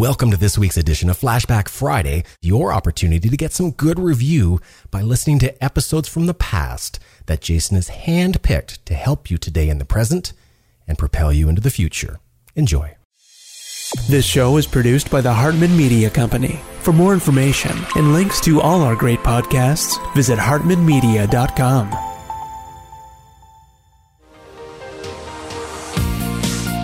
Welcome to this week's edition of Flashback Friday, your opportunity to get some good review by listening to episodes from the past that Jason has handpicked to help you today in the present and propel you into the future. Enjoy. This show is produced by the Hartman Media Company. For more information and links to all our great podcasts, visit hartmanmedia.com.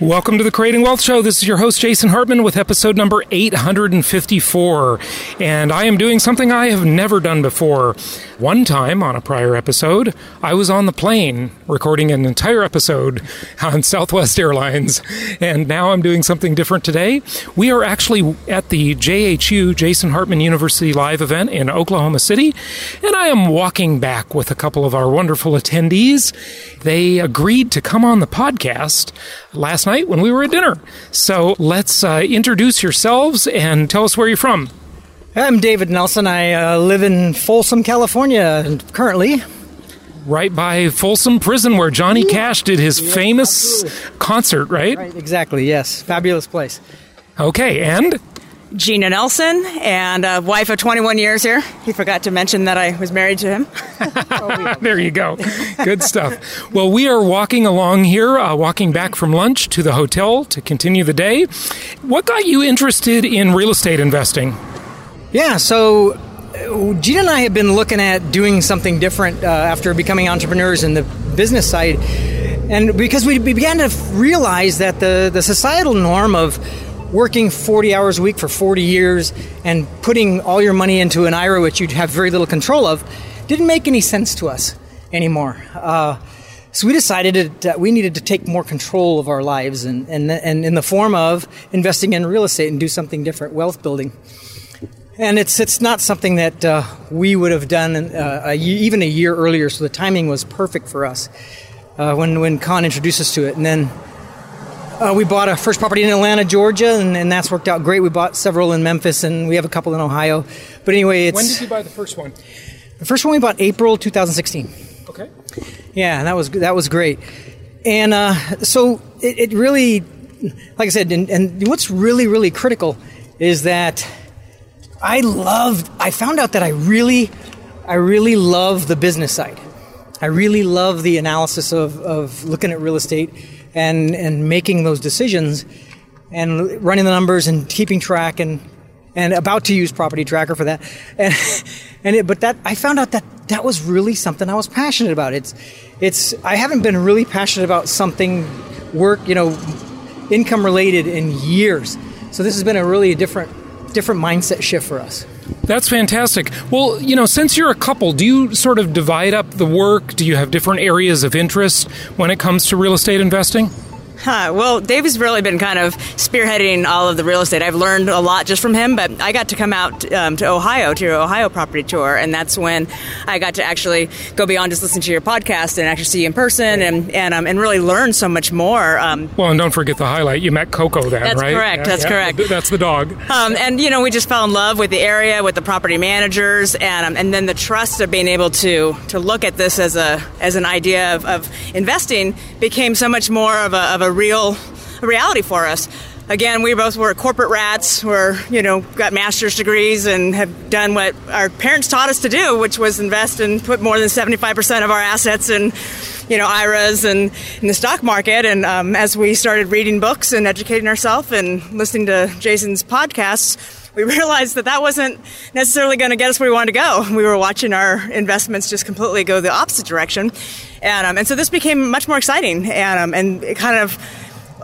Welcome to the Creating Wealth Show. This is your host, Jason Hartman, with episode number 854. And I am doing something I have never done before. One time on a prior episode, I was on the plane recording an entire episode on Southwest Airlines. And now I'm doing something different today. We are actually at the JHU, Jason Hartman University Live event in Oklahoma City. And I am walking back with a couple of our wonderful attendees. They agreed to come on the podcast last night when we were at dinner. So let's uh, introduce yourselves and tell us where you're from. I'm David Nelson. I uh, live in Folsom, California and currently. Right by Folsom Prison, where Johnny Cash did his famous absolutely. concert, right? Right, exactly, yes. Fabulous place. Okay, and? Gina Nelson, and a wife of 21 years here. He forgot to mention that I was married to him. there you go. Good stuff. Well, we are walking along here, uh, walking back from lunch to the hotel to continue the day. What got you interested in real estate investing? Yeah, so uh, Gina and I have been looking at doing something different uh, after becoming entrepreneurs in the business side. And because we began to realize that the, the societal norm of working 40 hours a week for 40 years and putting all your money into an IRA, which you'd have very little control of, didn't make any sense to us anymore. Uh, so we decided that we needed to take more control of our lives and, and, and in the form of investing in real estate and do something different, wealth building. And it's, it's not something that uh, we would have done uh, a, even a year earlier, so the timing was perfect for us uh, when, when Con introduced us to it. And then uh, we bought a first property in Atlanta, Georgia, and, and, that's worked out great. We bought several in Memphis, and we have a couple in Ohio. But anyway, it's when did you buy the first one? The first one we bought April 2016. Okay. Yeah, that was that was great, and uh, so it, it, really, like I said, and, and what's really really critical is that I loved. I found out that I really, I really love the business side. I really love the analysis of, of looking at real estate and and making those decisions and running the numbers and keeping track and and about to use property tracker for that. And and it, but that I found out that that was really something I was passionate about. It's it's I haven't been really passionate about something work you know income related in years. So this has been a really different different mindset shift for us that's fantastic. Well, you know, since you're a couple, do you sort of divide up the work? Do you have different areas of interest when it comes to real estate investing? Huh. Well, Dave has really been kind of spearheading all of the real estate. I've learned a lot just from him, but I got to come out um, to Ohio to your Ohio property tour, and that's when I got to actually go beyond just listening to your podcast and actually see you in person and and, um, and really learn so much more. Um, well, and don't forget the highlight. You met Coco then, that's right? Correct. Yeah, that's yeah. correct. That's the dog. Um, and you know, we just fell in love with the area, with the property managers, and um, and then the trust of being able to to look at this as a as an idea of, of investing became so much more of a, of a real reality for us. Again, we both were corporate rats. We're, you know, got master's degrees and have done what our parents taught us to do, which was invest and put more than 75% of our assets in, you know, IRAs and in the stock market. And um, as we started reading books and educating ourselves and listening to Jason's podcasts, we realized that that wasn't necessarily going to get us where we wanted to go. We were watching our investments just completely go the opposite direction. And, um, and so this became much more exciting. And, um, and it kind of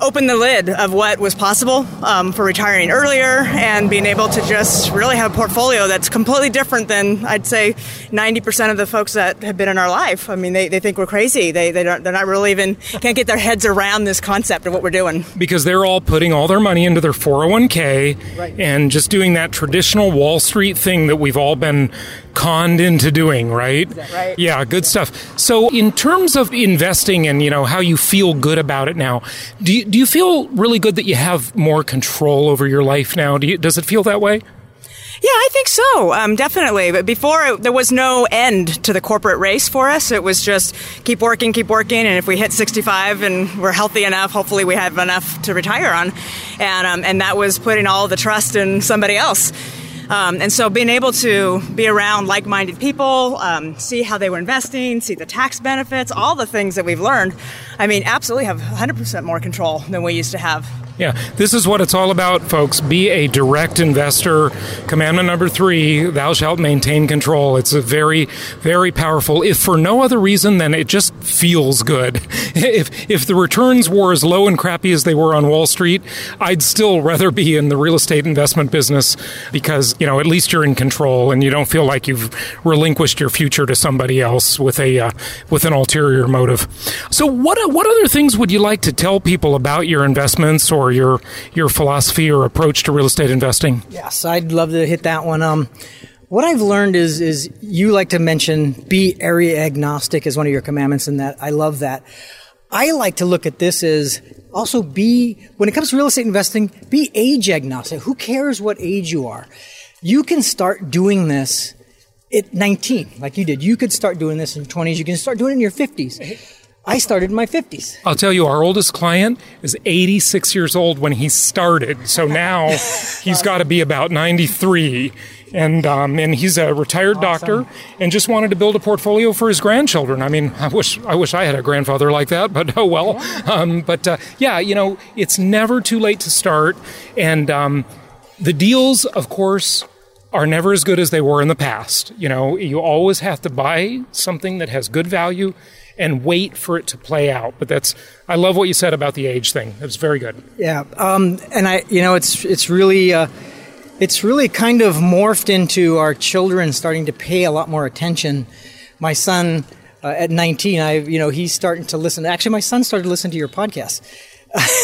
opened the lid of what was possible um, for retiring earlier and being able to just really have a portfolio that's completely different than I'd say 90% of the folks that have been in our life. I mean, they, they think we're crazy. They, they don't, they're not really even, can't get their heads around this concept of what we're doing. Because they're all putting all their money into their 401k right. and just doing that traditional Wall Street thing that we've all been conned into doing, right? right? Yeah, good stuff. So, in terms of investing and you know how you feel good about it now, do you, do you feel really good that you have more control over your life now? Do you, does it feel that way? Yeah, I think so. Um, definitely. But before, it, there was no end to the corporate race for us. It was just keep working, keep working, and if we hit 65 and we're healthy enough, hopefully we have enough to retire on. And um, and that was putting all the trust in somebody else. Um, and so being able to be around like minded people, um, see how they were investing, see the tax benefits, all the things that we've learned, I mean, absolutely have 100% more control than we used to have. Yeah, this is what it's all about, folks. Be a direct investor. Commandment number three thou shalt maintain control. It's a very, very powerful, if for no other reason than it just feels good. if, if the returns were as low and crappy as they were on Wall Street, I'd still rather be in the real estate investment business because, you know, at least you're in control and you don't feel like you've relinquished your future to somebody else with a, uh, with an ulterior motive. So, what, what other things would you like to tell people about your investments or or your your philosophy or approach to real estate investing? Yes, I'd love to hit that one. Um, what I've learned is is you like to mention be area agnostic as one of your commandments, and that I love that. I like to look at this as also be when it comes to real estate investing, be age agnostic. Who cares what age you are? You can start doing this at 19, like you did. You could start doing this in your 20s. You can start doing it in your 50s. I started in my 50s. I'll tell you, our oldest client is 86 years old when he started. So now he's got to be about 93. And, um, and he's a retired awesome. doctor and just wanted to build a portfolio for his grandchildren. I mean, I wish, I wish I had a grandfather like that, but oh well. Um, but uh, yeah, you know, it's never too late to start. And um, the deals, of course, are never as good as they were in the past. You know, you always have to buy something that has good value and wait for it to play out. But that's I love what you said about the age thing. It was very good. Yeah, um, and I you know it's it's really. Uh, it's really kind of morphed into our children starting to pay a lot more attention. My son, uh, at 19, I you know he's starting to listen. Actually, my son started listening to your podcast.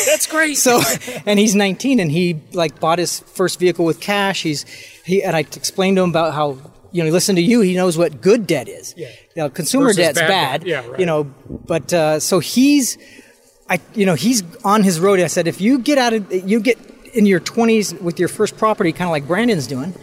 That's great. so, and he's 19, and he like bought his first vehicle with cash. He's he and I explained to him about how you know, listen to you, he knows what good debt is. Yeah. You know, consumer Versus debt's bad bad. debt. Yeah, right. You know, but uh, so he's, I, you know, he's on his road. I said, if you get out of, you get in your 20s with your first property, kind of like Brandon's doing.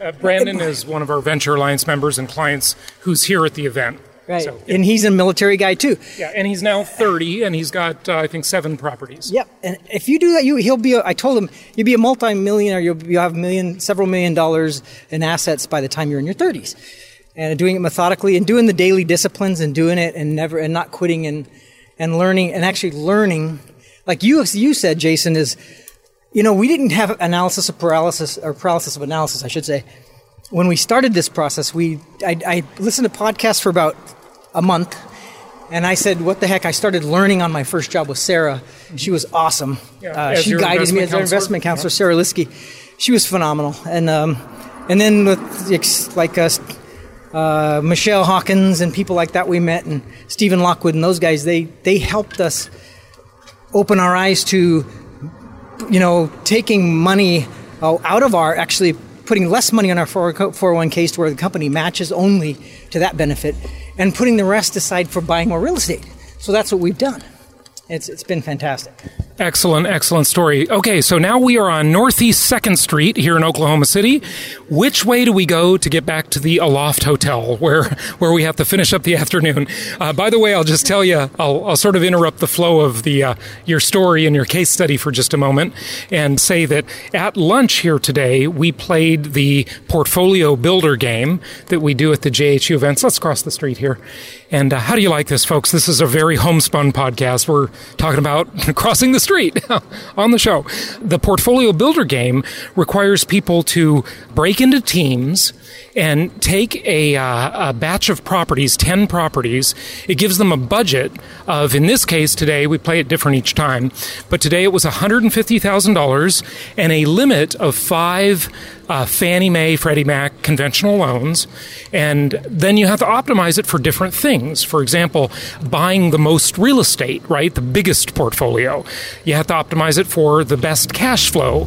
Uh, Brandon is one of our Venture Alliance members and clients who's here at the event. Right. So, yeah. And he's a military guy too. Yeah, and he's now 30 and he's got, uh, I think, seven properties. Yep. And if you do that, you, he'll be, a, I told him, you'll be a multi-millionaire. You'll, you'll have million, several million dollars in assets by the time you're in your 30s. And doing it methodically and doing the daily disciplines and doing it and never, and not quitting and, and learning and actually learning. Like you, you said, Jason, is, you know, we didn't have analysis of paralysis or paralysis of analysis, I should say. When we started this process, we, I, I listened to podcasts for about a month. And I said, "What the heck?" I started learning on my first job with Sarah. She was awesome. Yeah, uh, she guided me as our investment counselor, Sarah Liskey. She was phenomenal. And um, and then with like us, uh, Michelle Hawkins and people like that we met, and Stephen Lockwood and those guys, they they helped us open our eyes to, you know, taking money uh, out of our actually putting less money on our 401ks to where the company matches only to that benefit and putting the rest aside for buying more real estate. So that's what we've done. It's, it's been fantastic. Excellent, excellent story. Okay, so now we are on Northeast 2nd Street here in Oklahoma City. Which way do we go to get back to the Aloft Hotel where, where we have to finish up the afternoon? Uh, by the way, I'll just tell you, I'll, I'll sort of interrupt the flow of the, uh, your story and your case study for just a moment and say that at lunch here today, we played the portfolio builder game that we do at the JHU events. Let's cross the street here. And uh, how do you like this, folks? This is a very homespun podcast. We're talking about crossing the street on the show. The portfolio builder game requires people to break into teams and take a, uh, a, batch of properties, 10 properties. It gives them a budget of, in this case today, we play it different each time, but today it was $150,000 and a limit of five uh, Fannie Mae, Freddie Mac conventional loans. And then you have to optimize it for different things. For example, buying the most real estate, right? The biggest portfolio. You have to optimize it for the best cash flow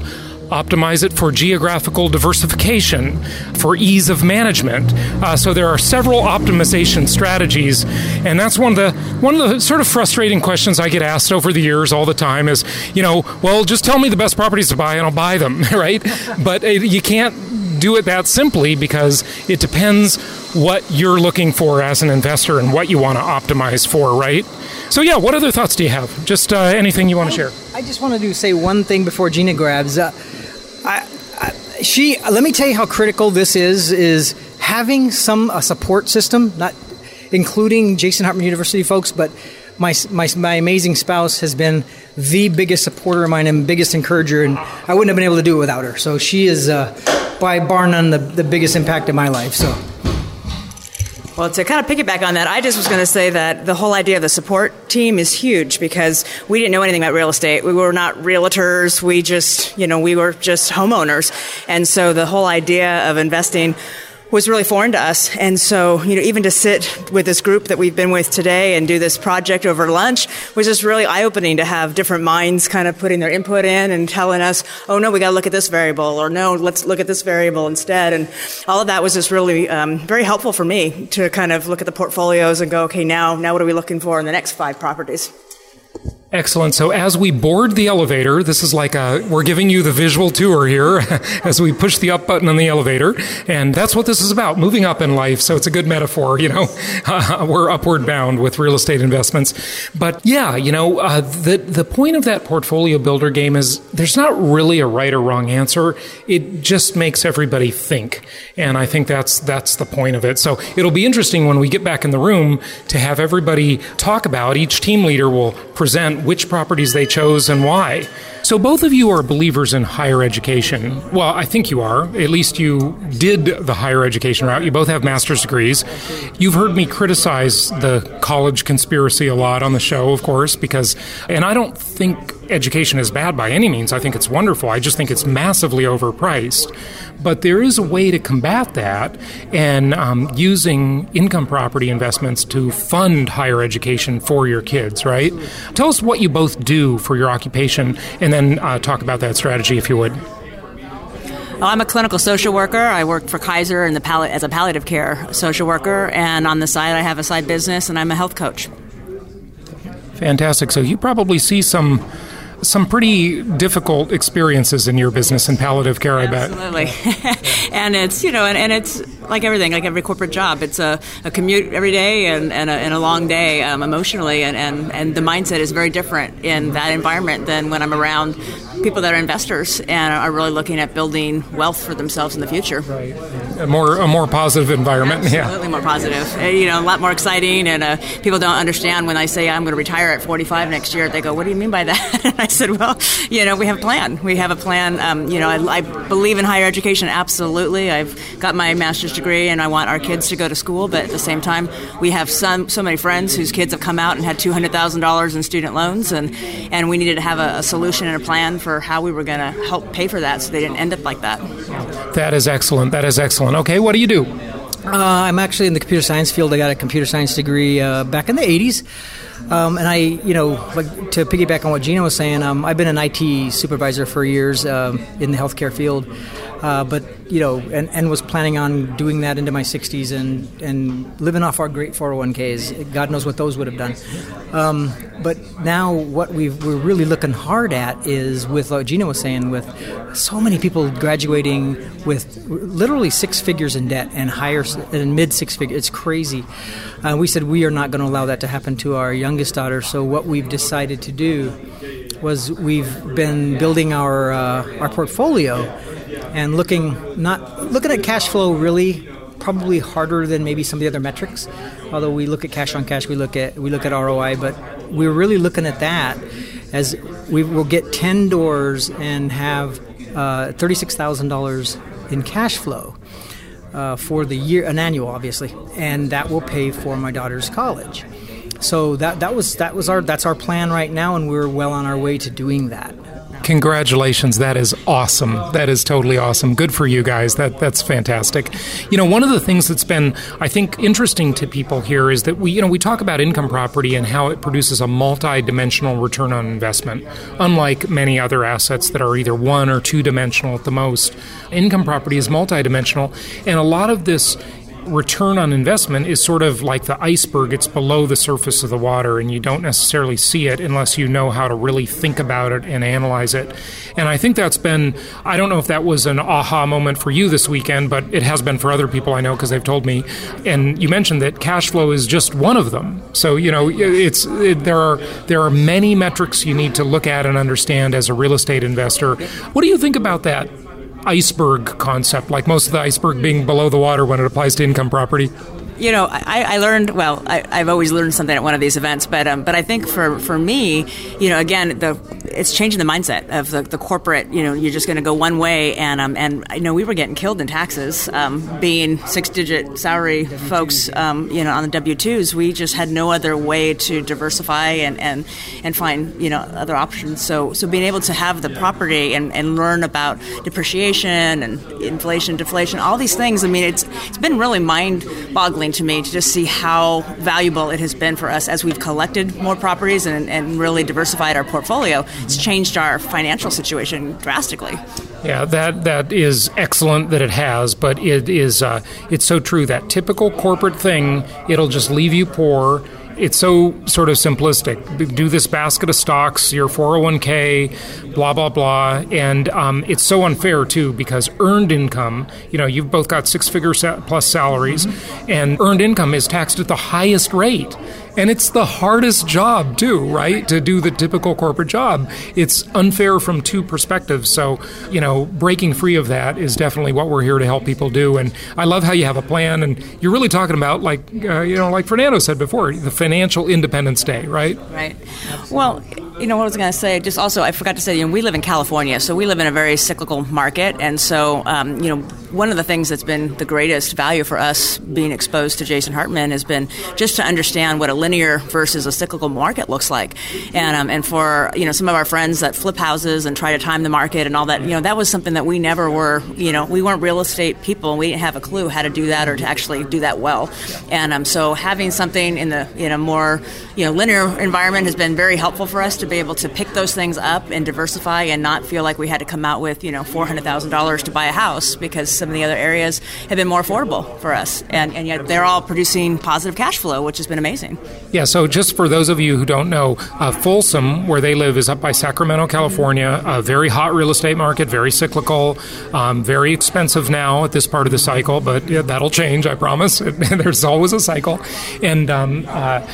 optimize it for geographical diversification, for ease of management. Uh, so there are several optimization strategies, and that's one of the one of the sort of frustrating questions I get asked over the years all the time is, you know, well, just tell me the best properties to buy and I'll buy them, right? but uh, you can't do it that simply because it depends what you're looking for as an investor and what you want to optimize for, right? So, yeah, what other thoughts do you have? Just uh, anything you want to share? I just wanted to say one thing before Gina grabs. Uh, I, I, she let me tell you how critical this is is having some a support system not including jason hartman university folks but my, my, my amazing spouse has been the biggest supporter of mine and biggest encourager and i wouldn't have been able to do it without her so she is uh, by bar none the, the biggest impact in my life so well, to kind of piggyback on that, I just was going to say that the whole idea of the support team is huge because we didn't know anything about real estate. We were not realtors. We just, you know, we were just homeowners. And so the whole idea of investing was really foreign to us. And so, you know, even to sit with this group that we've been with today and do this project over lunch was just really eye opening to have different minds kind of putting their input in and telling us, oh no, we got to look at this variable, or no, let's look at this variable instead. And all of that was just really um, very helpful for me to kind of look at the portfolios and go, okay, now, now what are we looking for in the next five properties? Excellent. So as we board the elevator, this is like a, we're giving you the visual tour here as we push the up button on the elevator. And that's what this is about, moving up in life. So it's a good metaphor, you know, uh, we're upward bound with real estate investments. But yeah, you know, uh, the, the point of that portfolio builder game is there's not really a right or wrong answer. It just makes everybody think. And I think that's, that's the point of it. So it'll be interesting when we get back in the room to have everybody talk about, each team leader will present which properties they chose and why. So, both of you are believers in higher education. Well, I think you are. At least you did the higher education route. You both have master's degrees. You've heard me criticize the college conspiracy a lot on the show, of course, because, and I don't think education is bad by any means. I think it's wonderful. I just think it's massively overpriced. But there is a way to combat that, and um, using income property investments to fund higher education for your kids, right? Tell us what you both do for your occupation, and then uh, talk about that strategy if you would. I'm a clinical social worker. I work for Kaiser in the as a palliative care social worker, and on the side, I have a side business, and I'm a health coach. Fantastic. So you probably see some some pretty difficult experiences in your business in palliative care, I bet. Absolutely. and it's, you know, and, and it's like everything, like every corporate job. It's a, a commute every day and, and, a, and a long day um, emotionally, and, and, and the mindset is very different in that environment than when I'm around people that are investors and are really looking at building wealth for themselves in the future. Right. A more a more positive environment. Absolutely yeah. more positive. Uh, you know, a lot more exciting, and uh, people don't understand when I say I'm going to retire at 45 next year. They go, "What do you mean by that?" and I said, "Well, you know, we have a plan. We have a plan. Um, you know, I, I believe in higher education. Absolutely. I've got my master's degree, and I want our kids to go to school. But at the same time, we have some so many friends whose kids have come out and had two hundred thousand dollars in student loans, and and we needed to have a, a solution and a plan for how we were going to help pay for that, so they didn't end up like that. That is excellent. That is excellent. Okay, what do you do? Uh, I'm actually in the computer science field. I got a computer science degree uh, back in the 80s. Um, and I, you know, like to piggyback on what Gina was saying, um, I've been an IT supervisor for years um, in the healthcare field. Uh, but you know, and, and was planning on doing that into my 60s and, and living off our great 401ks. God knows what those would have done. Um, but now, what we are really looking hard at is with what Gina was saying, with so many people graduating with literally six figures in debt and higher and mid six figures. It's crazy. Uh, we said we are not going to allow that to happen to our youngest daughter. So what we've decided to do was we've been building our uh, our portfolio and looking not looking at cash flow really probably harder than maybe some of the other metrics. Although we look at cash on cash, we look at we look at ROI, but we're really looking at that as we will get 10 doors and have uh, $36,000 in cash flow. Uh, for the year, an annual, obviously, and that will pay for my daughter's college. So that that was that was our that's our plan right now, and we're well on our way to doing that. Congratulations. That is awesome. That is totally awesome. Good for you guys. That that's fantastic. You know, one of the things that's been I think interesting to people here is that we you know, we talk about income property and how it produces a multi-dimensional return on investment, unlike many other assets that are either one or two dimensional at the most. Income property is multi-dimensional and a lot of this return on investment is sort of like the iceberg. It's below the surface of the water, and you don't necessarily see it unless you know how to really think about it and analyze it. And I think that's been, I don't know if that was an aha moment for you this weekend, but it has been for other people I know because they've told me. And you mentioned that cash flow is just one of them. So, you know, it's, it, there are, there are many metrics you need to look at and understand as a real estate investor. What do you think about that? Iceberg concept, like most of the iceberg being below the water when it applies to income property? You know, I, I learned. Well, I, have always learned something at one of these events, but um, but I think for for me, you know, again, the it's changing the mindset of the, the corporate. You know, you're just going to go one way, and um, and you know, we were getting killed in taxes, um, being six digit salary W-2. folks. Um, you know, on the W twos, we just had no other way to diversify and, and and find you know other options. So so being able to have the property and, and learn about depreciation and inflation, deflation, all these things. I mean, it's it's been really mind boggling to me to just see how valuable it has been for us as we've collected more properties and, and really diversified our portfolio. It's changed our financial situation drastically. Yeah, that that is excellent that it has, but it is uh, it's so true that typical corporate thing. It'll just leave you poor it's so sort of simplistic. Do this basket of stocks, your 401k, blah, blah, blah. And um, it's so unfair, too, because earned income, you know, you've both got six figure plus salaries, mm-hmm. and earned income is taxed at the highest rate. And it's the hardest job, too, right? To do the typical corporate job. It's unfair from two perspectives. So, you know, breaking free of that is definitely what we're here to help people do. And I love how you have a plan. And you're really talking about, like, uh, you know, like Fernando said before, the financial independence day, right? Right. Well, you know what I was going to say? Just also, I forgot to say, you know, we live in California, so we live in a very cyclical market, and so um, you know, one of the things that's been the greatest value for us being exposed to Jason Hartman has been just to understand what a linear versus a cyclical market looks like, and um, and for you know some of our friends that flip houses and try to time the market and all that, you know, that was something that we never were, you know, we weren't real estate people, we didn't have a clue how to do that or to actually do that well, and um, so having something in the in a more you know linear environment has been very helpful for us to be able to pick those things up and diversify and not feel like we had to come out with, you know, $400,000 to buy a house because some of the other areas have been more affordable for us. And, and yet they're all producing positive cash flow, which has been amazing. Yeah, so just for those of you who don't know, uh, Folsom, where they live, is up by Sacramento, California. A very hot real estate market, very cyclical, um, very expensive now at this part of the cycle, but yeah, that'll change, I promise. There's always a cycle. And, um, uh,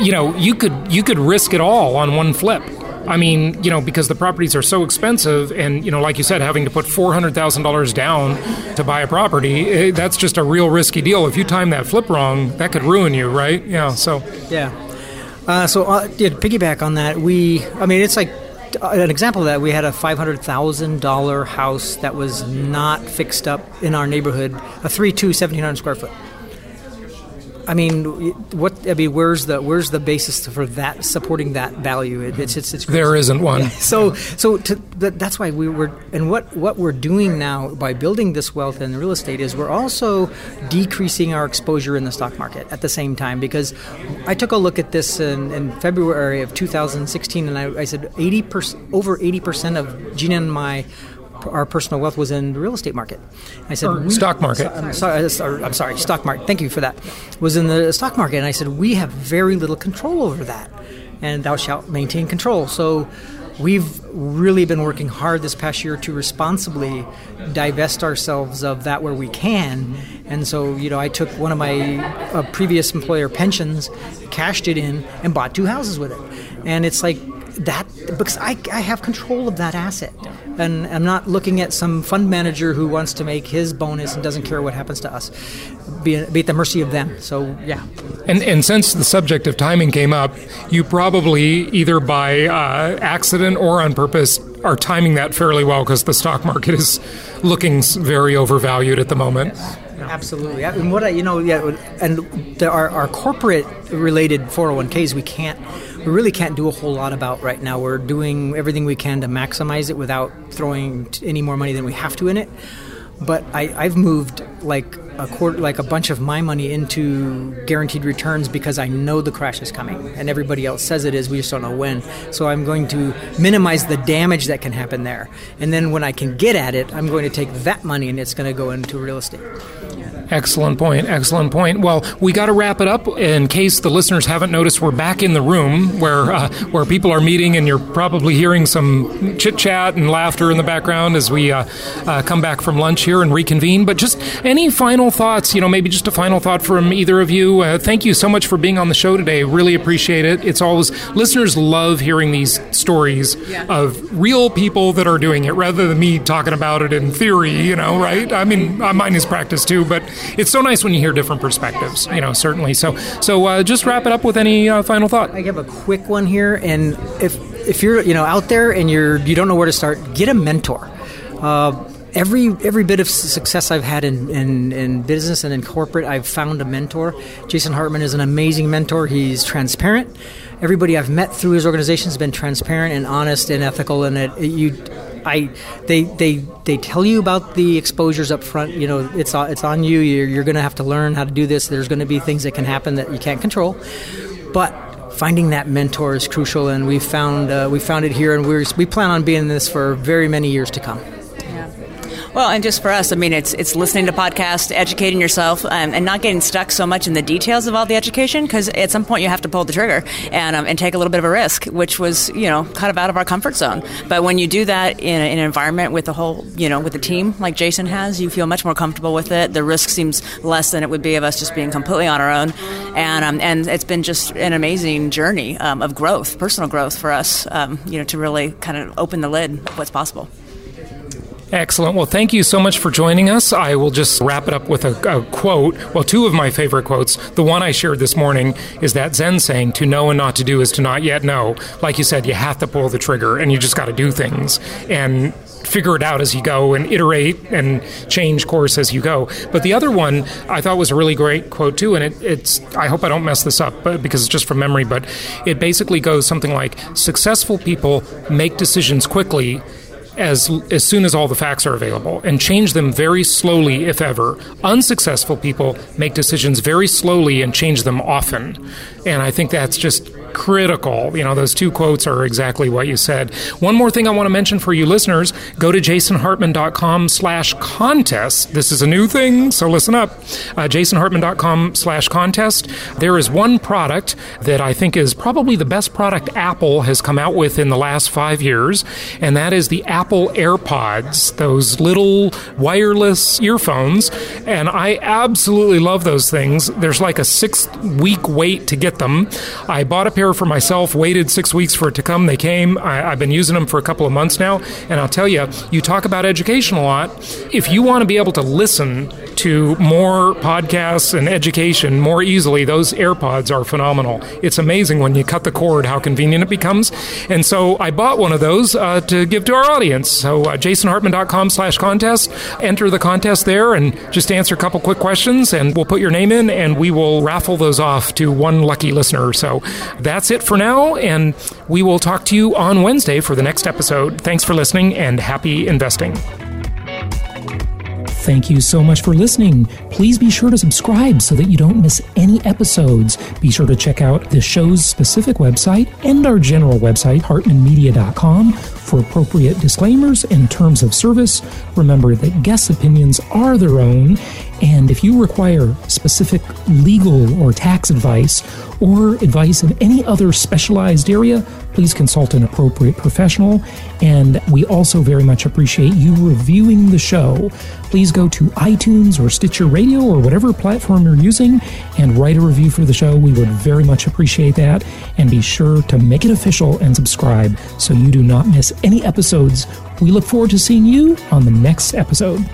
you know, you could, you could risk it all on one flip. I mean, you know, because the properties are so expensive, and you know, like you said, having to put four hundred thousand dollars down to buy a property, eh, that's just a real risky deal. If you time that flip wrong, that could ruin you, right? Yeah. So. Yeah. Uh, so, uh, yeah, piggyback on that, we, I mean, it's like an example of that, we had a $500,000 house that was not fixed up in our neighborhood, a 3 2, 1,700 square foot. I mean, what I mean, where's the where's the basis for that supporting that value? It, it's, it's, it's there isn't one. So so to, that's why we were and what what we're doing now by building this wealth in real estate is we're also decreasing our exposure in the stock market at the same time because I took a look at this in, in February of 2016 and I, I said 80 over 80 percent of Gina and my our personal wealth was in the real estate market. I said or stock market. I'm sorry, I'm sorry, stock market. Thank you for that. Was in the stock market, and I said we have very little control over that, and thou shalt maintain control. So. We've really been working hard this past year to responsibly divest ourselves of that where we can. And so, you know, I took one of my uh, previous employer pensions, cashed it in, and bought two houses with it. And it's like that because I, I have control of that asset. And I'm not looking at some fund manager who wants to make his bonus and doesn't care what happens to us be, be at the mercy of them. So yeah. And and since the subject of timing came up you probably either by uh, accident or on purpose are timing that fairly well because the stock market is looking very overvalued at the moment. Absolutely, and what I, you know, yeah, and there are our corporate related 401ks we can't we really can't do a whole lot about right now. We're doing everything we can to maximize it without throwing any more money than we have to in it. But I, I've moved like a quarter, like a bunch of my money into guaranteed returns because I know the crash is coming, and everybody else says it is. We just don't know when. So I'm going to minimize the damage that can happen there, and then when I can get at it, I'm going to take that money and it's going to go into real estate. Excellent point. Excellent point. Well, we got to wrap it up. In case the listeners haven't noticed, we're back in the room where uh, where people are meeting, and you're probably hearing some chit chat and laughter in the background as we uh, uh, come back from lunch here and reconvene. But just any final thoughts? You know, maybe just a final thought from either of you. Uh, thank you so much for being on the show today. Really appreciate it. It's always listeners love hearing these stories yeah. of real people that are doing it, rather than me talking about it in theory. You know, right? I mean, mine is practice too, but it's so nice when you hear different perspectives. You know, certainly. So, so uh, just wrap it up with any uh, final thought. I have a quick one here, and if if you're you know out there and you're you don't know where to start, get a mentor. Uh, every every bit of success I've had in, in, in, business and in corporate, I've found a mentor. Jason Hartman is an amazing mentor. He's transparent. Everybody I've met through his organization has been transparent and honest and ethical, and it, it you I they they they tell you about the exposures up front. You know, it's it's on you. You're, you're going to have to learn how to do this. There's going to be things that can happen that you can't control, but finding that mentor is crucial. And we found uh, we found it here, and we we plan on being in this for very many years to come. Well, and just for us, I mean, it's it's listening to podcasts, educating yourself, um, and not getting stuck so much in the details of all the education because at some point you have to pull the trigger and um, and take a little bit of a risk, which was you know kind of out of our comfort zone. But when you do that in, a, in an environment with the whole you know with the team like Jason has, you feel much more comfortable with it. The risk seems less than it would be of us just being completely on our own, and um, and it's been just an amazing journey um, of growth, personal growth for us, um, you know, to really kind of open the lid of what's possible. Excellent. Well, thank you so much for joining us. I will just wrap it up with a, a, quote. Well, two of my favorite quotes. The one I shared this morning is that Zen saying, to know and not to do is to not yet know. Like you said, you have to pull the trigger and you just got to do things and figure it out as you go and iterate and change course as you go. But the other one I thought was a really great quote too, and it, it's I hope I don't mess this up, but because it's just from memory. But it basically goes something like: successful people make decisions quickly as as soon as all the facts are available and change them very slowly if ever. Unsuccessful people make decisions very slowly and change them often. And I think that's just critical. You know, those two quotes are exactly what you said. One more thing I want to mention for you listeners, go to jasonhartman.com slash contest. This is a new thing, so listen up. Uh, jasonhartman.com slash contest. There is one product that I think is probably the best product Apple has come out with in the last five years, and that is the Apple AirPods, those little wireless earphones. And I absolutely love those things. There's like a six week wait to get them. I bought a pair pair for myself, waited six weeks for it to come. They came. I, have been using them for a couple of months now. And I'll tell you, you talk about education a lot. If you want to be able to listen to more podcasts and education more easily, those AirPods are phenomenal. It's amazing when you cut the cord how convenient it becomes. And so I bought one of those uh, to give to our audience. So uh, jasonhartman.com slash contest. Enter the contest there and just answer a couple quick questions and we'll put your name in and we will raffle those off to one lucky listener. So that's it for now, and we will talk to you on Wednesday for the next episode. Thanks for listening and happy investing. Thank you so much for listening. Please be sure to subscribe so that you don't miss any episodes. Be sure to check out the show's specific website and our general website, hartmanmedia.com for appropriate disclaimers and terms of service. Remember that guest opinions are their own, and if you require specific legal or tax advice or advice in any other specialized area, please consult an appropriate professional. And we also very much appreciate you reviewing the show. Please go to iTunes or Stitcher Radio or whatever platform you're using and write a review for the show. We would very much appreciate that. And be sure to make it official and subscribe so you do not any episodes. We look forward to seeing you on the next episode.